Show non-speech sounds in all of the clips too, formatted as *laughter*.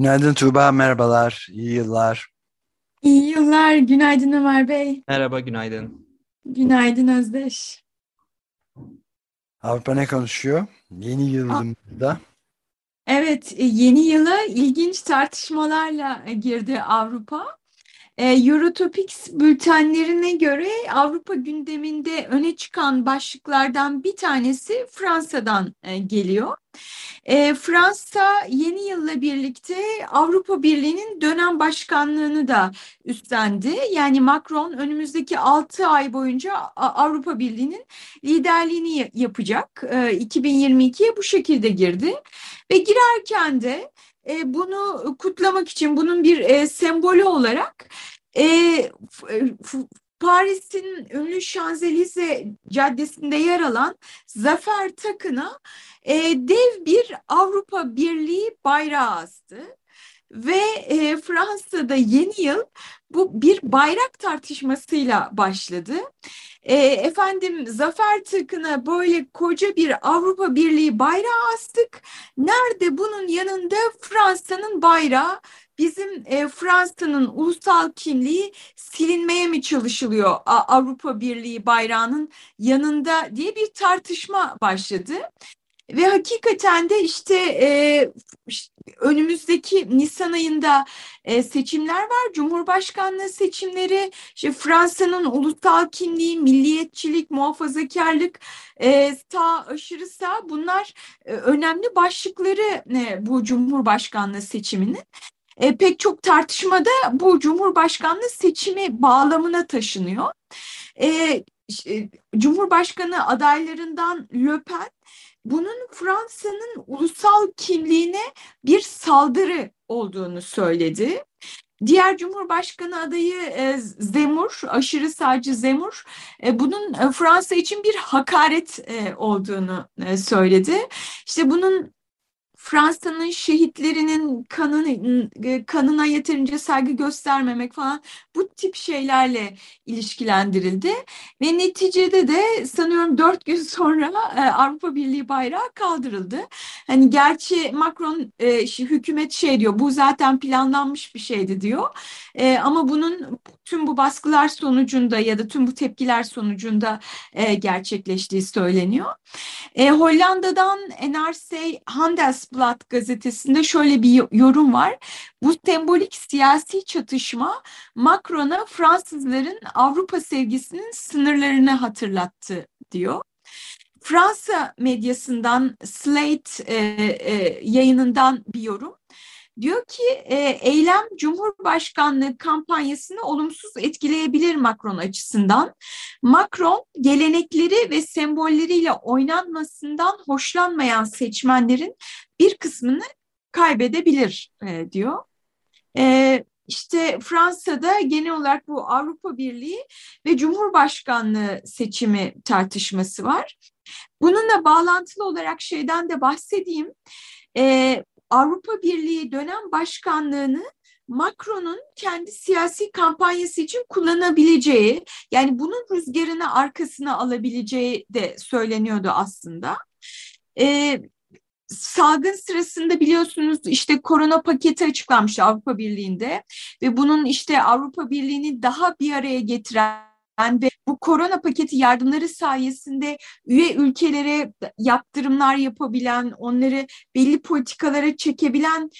Günaydın Tuğba, merhabalar, iyi yıllar. İyi yıllar, günaydın Ömer Bey. Merhaba, günaydın. Günaydın Özdeş. Avrupa ne konuşuyor? Yeni yılımızda. Evet, e, yeni yıla ilginç tartışmalarla girdi Avrupa. E, Eurotopics bültenlerine göre Avrupa gündeminde öne çıkan başlıklardan bir tanesi Fransa'dan geliyor. Fransa yeni yılla birlikte Avrupa Birliği'nin dönem başkanlığını da üstlendi. Yani Macron önümüzdeki 6 ay boyunca Avrupa Birliği'nin liderliğini yapacak. 2022'ye bu şekilde girdi ve girerken de e, bunu kutlamak için bunun bir e, sembolü olarak e, Paris'in ünlü Şanzelize Caddesi'nde yer alan Zafer Takı'na dev bir Avrupa Birliği bayrağı astı. Ve e, Fransa'da yeni yıl bu bir bayrak tartışmasıyla başladı. E, efendim Zafer Takı'na böyle koca bir Avrupa Birliği bayrağı astık. Nerede bunun yanında Fransa'nın bayrağı? Bizim e, Fransa'nın ulusal kimliği silinmeye mi çalışılıyor Avrupa Birliği bayrağının yanında diye bir tartışma başladı. Ve hakikaten de işte e, önümüzdeki Nisan ayında e, seçimler var. Cumhurbaşkanlığı seçimleri, işte Fransa'nın ulusal kimliği, milliyetçilik, muhafazakarlık, e, sağ, aşırı sağ bunlar e, önemli başlıkları e, bu Cumhurbaşkanlığı seçiminin. E, pek çok tartışmada bu Cumhurbaşkanlığı seçimi bağlamına taşınıyor. E, Cumhurbaşkanı adaylarından Le Pen bunun Fransa'nın ulusal kimliğine bir saldırı olduğunu söyledi. Diğer Cumhurbaşkanı adayı e, Zemur, aşırı sağcı Zemur, e, bunun e, Fransa için bir hakaret olduğunu söyledi. İşte bunun Fransa'nın şehitlerinin kanını, kanına yeterince saygı göstermemek falan bu tip şeylerle ilişkilendirildi. Ve neticede de sanıyorum dört gün *laughs* sonra e, Avrupa Birliği bayrağı kaldırıldı. Hani gerçi Macron e, hükümet şey diyor bu zaten planlanmış bir şeydi diyor. E, ama bunun tüm bu baskılar sonucunda ya da tüm bu tepkiler sonucunda gerçekleştiği söyleniyor. Hollanda'dan NRC Handelsblad gazetesinde şöyle bir yorum var. Bu sembolik siyasi çatışma Macron'a Fransızların Avrupa sevgisinin sınırlarını hatırlattı diyor. Fransa medyasından Slate e, e, yayınından bir yorum. Diyor ki e, eylem Cumhurbaşkanlığı kampanyasını olumsuz etkileyebilir Macron açısından. Macron gelenekleri ve sembolleriyle oynanmasından hoşlanmayan seçmenlerin bir kısmını kaybedebilir e, diyor. E, işte Fransa'da genel olarak bu Avrupa Birliği ve Cumhurbaşkanlığı seçimi tartışması var. Bununla bağlantılı olarak şeyden de bahsedeyim. Ee, Avrupa Birliği dönem başkanlığını Macron'un kendi siyasi kampanyası için kullanabileceği, yani bunun rüzgarını arkasına alabileceği de söyleniyordu aslında. Ee, salgın sırasında biliyorsunuz işte korona paketi açıklanmıştı Avrupa Birliği'nde ve bunun işte Avrupa Birliği'ni daha bir araya getiren ve bu korona paketi yardımları sayesinde üye ülkelere yaptırımlar yapabilen, onları belli politikalara çekebilen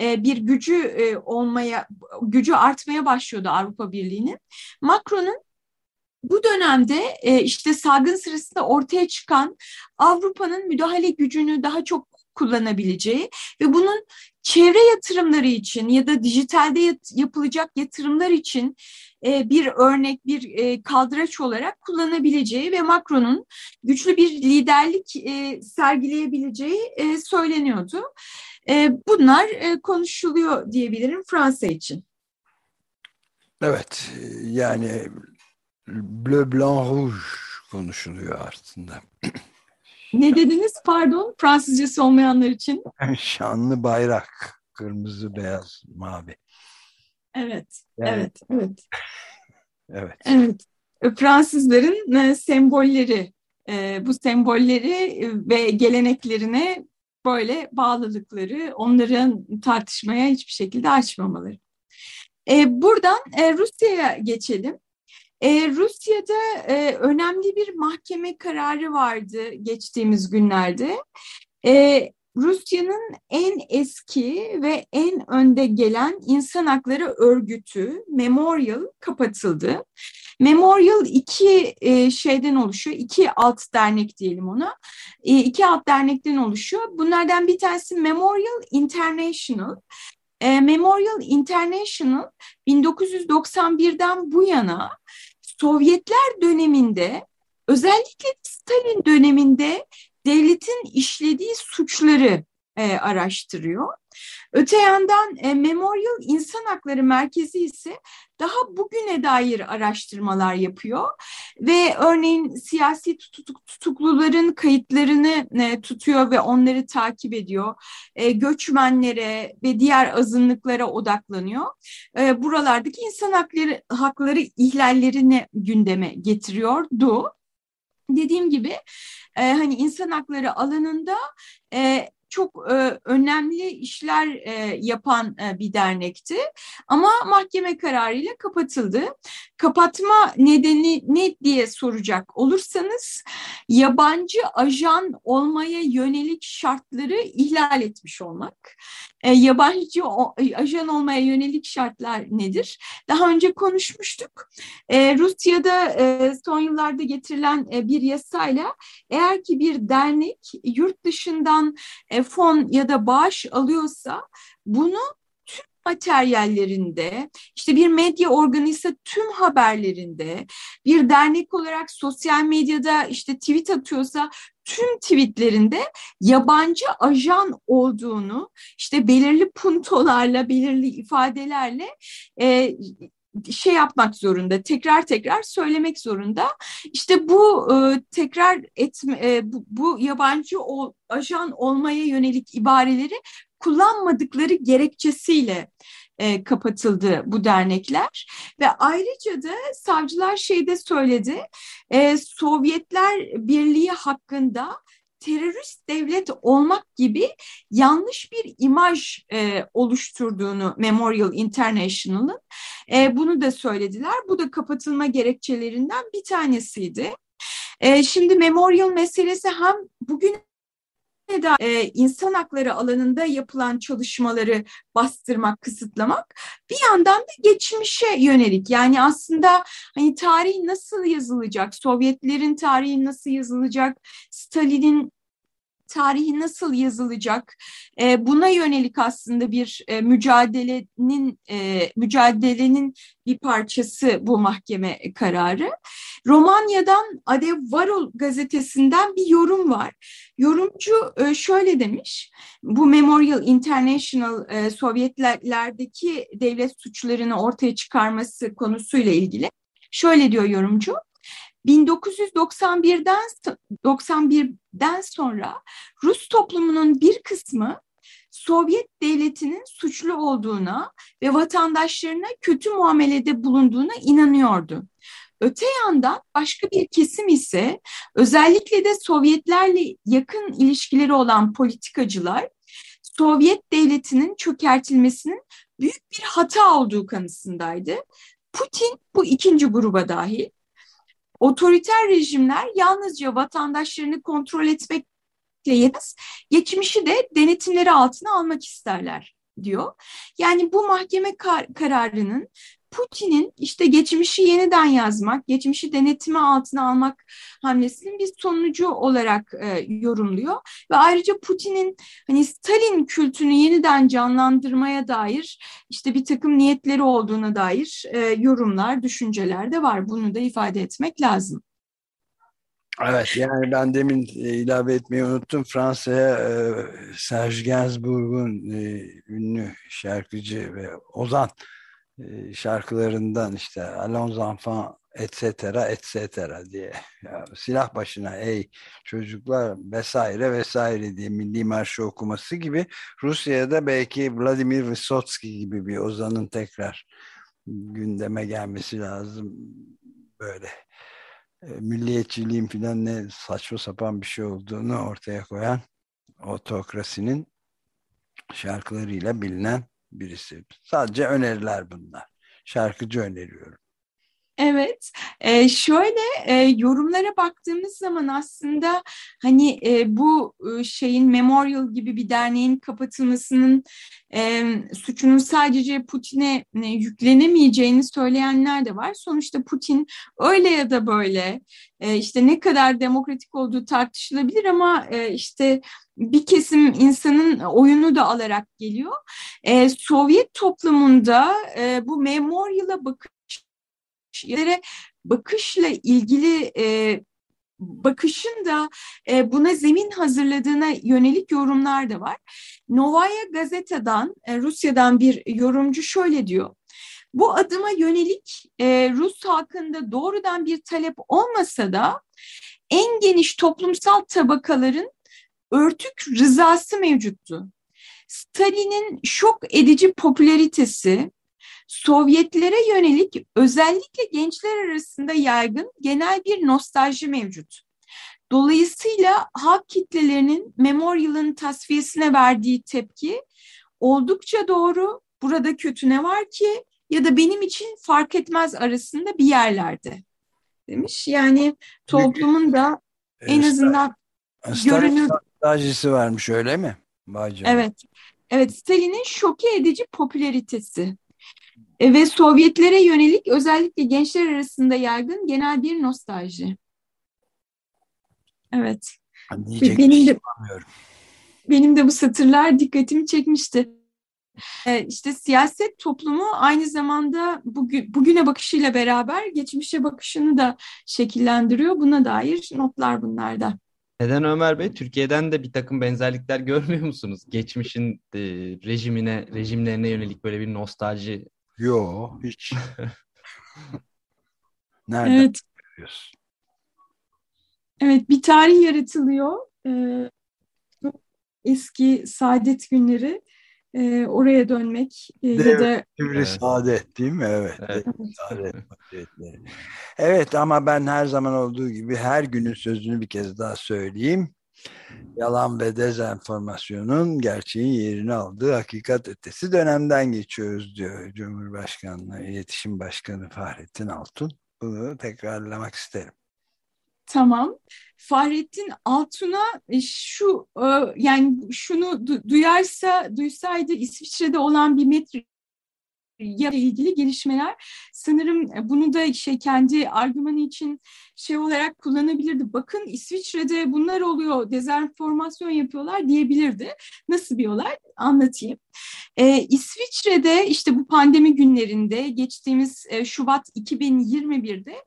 e, bir gücü e, olmaya, gücü artmaya başlıyordu Avrupa Birliği'nin. Macron'un bu dönemde e, işte salgın sırasında ortaya çıkan Avrupa'nın müdahale gücünü daha çok kullanabileceği ve bunun çevre yatırımları için ya da dijitalde yapılacak yatırımlar için e, bir örnek, bir e, kaldıraç olarak kullanabileceği ve Macron'un güçlü bir liderlik e, sergileyebileceği e, söyleniyordu. E, bunlar e, konuşuluyor diyebilirim Fransa için. Evet, yani bleu, blanc, rouge konuşuluyor aslında. Ne dediniz pardon Fransızcası olmayanlar için? *laughs* Şanlı bayrak, kırmızı, beyaz, mavi. Evet, yani, evet, evet. *laughs* evet. Evet, Fransızların e, sembolleri, e, bu sembolleri e, ve geleneklerine böyle bağlılıkları, onların tartışmaya hiçbir şekilde açmamaları. Buradan Rusya'ya geçelim. Ee, Rusya'da e, önemli bir mahkeme kararı vardı geçtiğimiz günlerde. Ee, Rusya'nın en eski ve en önde gelen insan hakları örgütü Memorial kapatıldı. Memorial iki e, şeyden oluşuyor, iki alt dernek diyelim ona. E, iki alt dernekten oluşuyor. Bunlardan bir tanesi Memorial International. E, Memorial International 1991'den bu yana Sovyetler döneminde özellikle Stalin döneminde devletin işlediği suçları e, araştırıyor. Öte yandan e, Memorial İnsan Hakları Merkezi ise daha bugüne dair araştırmalar yapıyor ve örneğin siyasi tutuk, tutukluların kayıtlarını e, tutuyor ve onları takip ediyor. E, göçmenlere ve diğer azınlıklara odaklanıyor. E, buralardaki insan hakları hakları ihlallerini gündeme getiriyordu. Dediğim gibi e, hani insan hakları alanında e, çok e, önemli işler e, yapan e, bir dernekti. Ama mahkeme kararıyla kapatıldı. Kapatma nedeni ne diye soracak olursanız yabancı ajan olmaya yönelik şartları ihlal etmiş olmak. E, yabancı o, ajan olmaya yönelik şartlar nedir? Daha önce konuşmuştuk. E, Rusya'da e, son yıllarda getirilen e, bir yasayla eğer ki bir dernek yurt dışından e, fon ya da bağış alıyorsa bunu materyallerinde, işte bir medya organıysa tüm haberlerinde, bir dernek olarak sosyal medyada işte tweet atıyorsa tüm tweetlerinde yabancı ajan olduğunu işte belirli puntolarla, belirli ifadelerle e, şey yapmak zorunda, tekrar tekrar söylemek zorunda. İşte bu e, tekrar etme, e, bu, bu yabancı ol, ajan olmaya yönelik ibareleri kullanmadıkları gerekçesiyle e, kapatıldı bu dernekler ve ayrıca da savcılar şeyde söyledi e, Sovyetler Birliği hakkında terörist devlet olmak gibi yanlış bir imaj e, oluşturduğunu Memorial International'ın e, bunu da söylediler. Bu da kapatılma gerekçelerinden bir tanesiydi. E, şimdi Memorial meselesi hem bugün da e, insan hakları alanında yapılan çalışmaları bastırmak, kısıtlamak bir yandan da geçmişe yönelik. Yani aslında hani tarih nasıl yazılacak, Sovyetlerin tarihi nasıl yazılacak, Stalin'in tarihi nasıl yazılacak? E, buna yönelik aslında bir e, mücadelenin e, mücadelenin bir parçası bu mahkeme kararı. Romanya'dan Adev Varol gazetesinden bir yorum var. Yorumcu e, şöyle demiş, bu Memorial International e, Sovyetlerdeki devlet suçlarını ortaya çıkarması konusuyla ilgili. Şöyle diyor yorumcu, 1991'den 91'den sonra Rus toplumunun bir kısmı Sovyet devletinin suçlu olduğuna ve vatandaşlarına kötü muamelede bulunduğuna inanıyordu. Öte yandan başka bir kesim ise özellikle de Sovyetlerle yakın ilişkileri olan politikacılar Sovyet devletinin çökertilmesinin büyük bir hata olduğu kanısındaydı. Putin bu ikinci gruba dahil. Otoriter rejimler yalnızca vatandaşlarını kontrol etmekle yetmez, geçmişi de denetimleri altına almak isterler diyor. Yani bu mahkeme kar kararının Putin'in işte geçmişi yeniden yazmak, geçmişi denetimi altına almak hamlesinin bir sonucu olarak e, yorumluyor. Ve ayrıca Putin'in hani Stalin kültünü yeniden canlandırmaya dair işte bir takım niyetleri olduğuna dair e, yorumlar, düşünceler de var. Bunu da ifade etmek lazım. Evet yani ben demin e, ilave etmeyi unuttum. Fransa'ya e, Serge Gainsbourg'un e, ünlü şarkıcı ve ozan şarkılarından işte Allons enfants etc. etc. diye *laughs* ya, silah başına ey çocuklar vesaire vesaire diye milli marşı okuması gibi Rusya'da belki Vladimir Vysotsky gibi bir ozanın tekrar gündeme gelmesi lazım böyle e, milliyetçiliğin filan ne saçma sapan bir şey olduğunu ortaya koyan otokrasinin şarkılarıyla bilinen birisi. Sadece öneriler bunlar. Şarkıcı öneriyorum. Evet, e, şöyle e, yorumlara baktığımız zaman aslında hani e, bu e, şeyin Memorial gibi bir derneğin kapatılmasının e, suçunun sadece Putin'e e, yüklenemeyeceğini söyleyenler de var. Sonuçta Putin öyle ya da böyle e, işte ne kadar demokratik olduğu tartışılabilir ama e, işte bir kesim insanın oyunu da alarak geliyor. E, Sovyet toplumunda e, bu Memorial'a bakış yere bakışla ilgili e, bakışın da e, buna zemin hazırladığına yönelik yorumlar da var. Novaya Gazeta'dan, e, Rusya'dan bir yorumcu şöyle diyor. Bu adıma yönelik e, Rus halkında doğrudan bir talep olmasa da en geniş toplumsal tabakaların örtük rızası mevcuttu. Stalin'in şok edici popülaritesi, Sovyetlere yönelik özellikle gençler arasında yaygın genel bir nostalji mevcut. Dolayısıyla halk kitlelerinin Memorial'ın tasfiyesine verdiği tepki oldukça doğru. Burada kötü ne var ki ya da benim için fark etmez arasında bir yerlerde demiş. Yani toplumun da en azından görünür... Nostaljisi varmış öyle mi? Vay evet. Evet Stalin'in şoke edici popülaritesi. E, ve Sovyetlere yönelik özellikle gençler arasında yaygın genel bir nostalji. Evet. Diyecek benim de, benim de bu satırlar dikkatimi çekmişti. Ee, işte siyaset toplumu aynı zamanda bugün, bugüne bakışıyla beraber geçmişe bakışını da şekillendiriyor. Buna dair notlar bunlarda. Neden Ömer Bey? Türkiye'den de bir takım benzerlikler görmüyor musunuz? Geçmişin e, rejimine, rejimlerine yönelik böyle bir nostalji Yo hiç. Nereden evet. görüyorsun? Evet bir tarih yaratılıyor. Ee, eski saadet günleri e, oraya dönmek e, ya da evet. saadet değil mi? Evet. Evet. Saadet, evet ama ben her zaman olduğu gibi her günün sözünü bir kez daha söyleyeyim yalan ve dezenformasyonun gerçeğin yerini aldığı hakikat ötesi dönemden geçiyoruz diyor Cumhurbaşkanlığı İletişim Başkanı Fahrettin Altun. Bunu tekrarlamak isterim. Tamam. Fahrettin Altun'a şu e, yani şunu duyarsa duysaydı İsviçre'de olan bir ile ilgili gelişmeler sanırım e, bunu da şey kendi argümanı için şey olarak kullanabilirdi. Bakın İsviçre'de bunlar oluyor, dezenformasyon yapıyorlar diyebilirdi. Nasıl bir olay? Anlatayım. Ee, İsviçre'de işte bu pandemi günlerinde geçtiğimiz e, Şubat 2021'de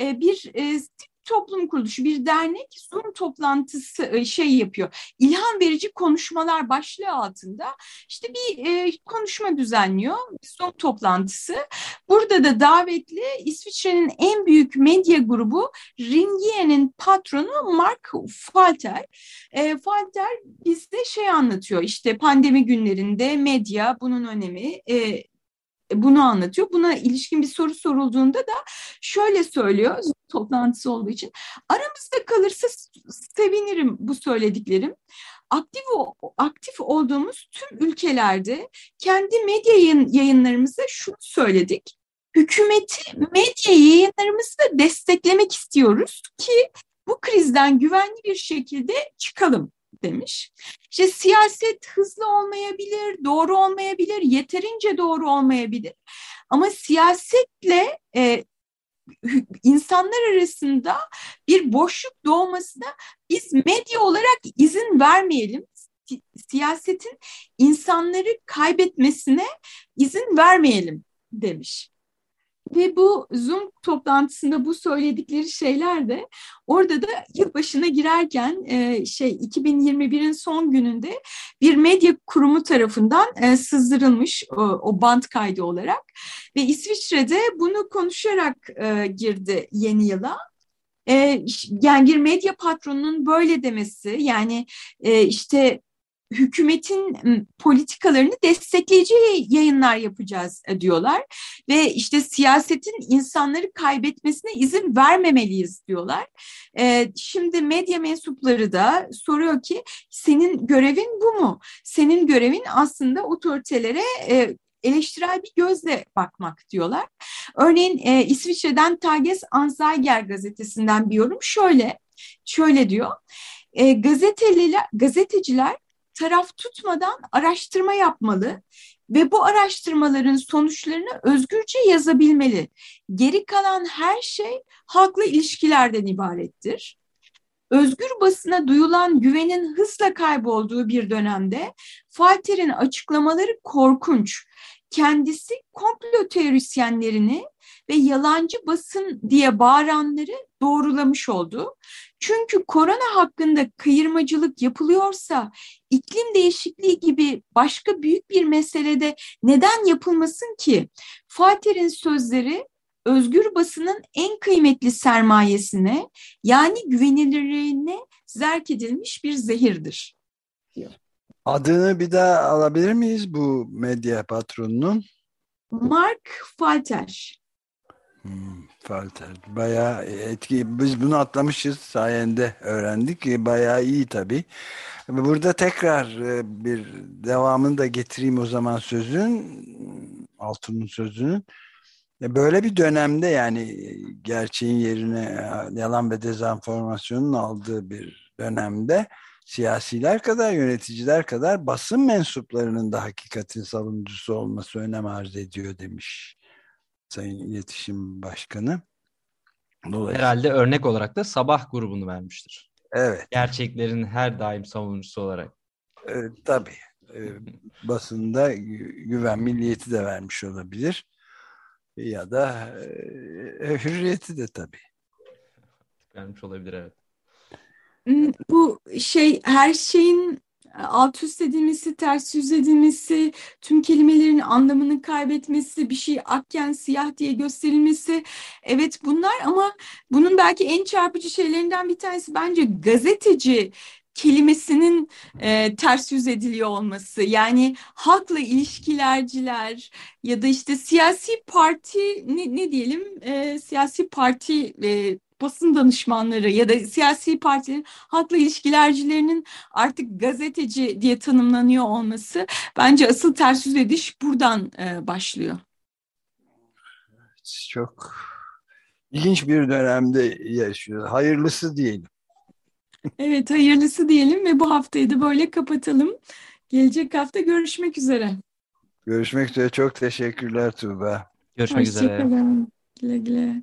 e, bir e, toplum kuruluşu, bir dernek Zoom toplantısı şey yapıyor. İlham verici konuşmalar başlığı altında işte bir e, konuşma düzenliyor. Zoom toplantısı. Burada da davetli İsviçre'nin en büyük medya grubu Ringier'in patronu Mark Falter. E, Falter bizde şey anlatıyor işte pandemi günlerinde medya bunun önemi, e, bunu anlatıyor. Buna ilişkin bir soru sorulduğunda da şöyle söylüyor *laughs* toplantısı olduğu için. Aramızda kalırsa sevinirim bu söylediklerim. Aktif, aktif olduğumuz tüm ülkelerde kendi medya yayın, yayınlarımızda şunu söyledik. Hükümeti medya yayınlarımızı desteklemek istiyoruz ki bu krizden güvenli bir şekilde çıkalım demiş. İşte siyaset hızlı olmayabilir, doğru olmayabilir, yeterince doğru olmayabilir. Ama siyasetle e, insanlar arasında bir boşluk doğmasına biz medya olarak izin vermeyelim. Siyasetin insanları kaybetmesine izin vermeyelim demiş. Ve bu Zoom toplantısında bu söyledikleri şeyler de orada da yılbaşına girerken e, şey 2021'in son gününde bir medya kurumu tarafından e, sızdırılmış o, o band kaydı olarak ve İsviçre'de bunu konuşarak e, girdi yeni yıla. Yani bir medya patronunun böyle demesi yani işte hükümetin politikalarını destekleyici yayınlar yapacağız e, diyorlar ve işte siyasetin insanları kaybetmesine izin vermemeliyiz diyorlar. E, şimdi medya mensupları da soruyor ki senin görevin bu mu? Senin görevin aslında otoritelere e, eleştirel bir gözle bakmak diyorlar. Örneğin İsviçre'den Tages Anzeiger gazetesinden bir yorum şöyle, şöyle diyor. E, gazeteliler, gazeteciler taraf tutmadan araştırma yapmalı ve bu araştırmaların sonuçlarını özgürce yazabilmeli. Geri kalan her şey halkla ilişkilerden ibarettir. Özgür basına duyulan güvenin hızla kaybolduğu bir dönemde Falter'in açıklamaları korkunç. Kendisi komplo teorisyenlerini ve yalancı basın diye bağıranları doğrulamış oldu. Çünkü korona hakkında kıyırmacılık yapılıyorsa iklim değişikliği gibi başka büyük bir meselede neden yapılmasın ki? Fatih'in sözleri özgür basının en kıymetli sermayesine yani güvenilirliğine zerk edilmiş bir zehirdir. Adını bir daha alabilir miyiz bu medya patronunun? Mark Falter. Falter. Bayağı etki. Biz bunu atlamışız sayende öğrendik. Bayağı iyi tabii. Burada tekrar e, bir devamını da getireyim o zaman sözün. Altun'un sözünün. E, böyle bir dönemde yani gerçeğin yerine e, yalan ve dezenformasyonun aldığı bir dönemde siyasiler kadar, yöneticiler kadar basın mensuplarının da hakikatin savunucusu olması önem arz ediyor demiş Sayın İletişim Başkanı. Herhalde örnek olarak da Sabah grubunu vermiştir. Evet. Gerçeklerin her daim savunucusu olarak. E, tabii. E, basında güven milliyeti de vermiş olabilir. Ya da e, hürriyeti de tabii. Vermiş olabilir evet. Hmm, bu şey her şeyin alt üst edilmesi, ters yüz edilmesi, kelimelerin anlamını kaybetmesi, bir şey akken siyah diye gösterilmesi. Evet bunlar ama bunun belki en çarpıcı şeylerinden bir tanesi bence gazeteci kelimesinin e, ters yüz ediliyor olması yani halkla ilişkilerciler ya da işte siyasi parti ne, ne diyelim e, siyasi parti e, basın danışmanları ya da siyasi partilerin halkla ilişkilercilerinin artık gazeteci diye tanımlanıyor olması bence asıl ters yüz ediş buradan e, başlıyor. Çok ilginç bir dönemde yaşıyor. Hayırlısı diyelim. Evet hayırlısı diyelim ve bu haftayı da böyle kapatalım. Gelecek hafta görüşmek üzere. Görüşmek üzere. Çok teşekkürler Tuğba. Görüşmek Hoşçakalın. üzere. Güle güle.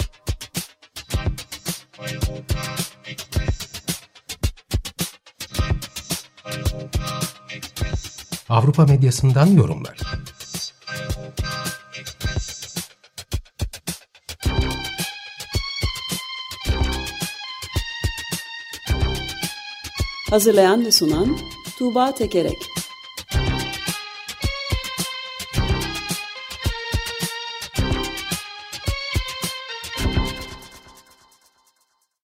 Avrupa medyasından yorumlar. Hazırlayan ve sunan Tuğba Tekerek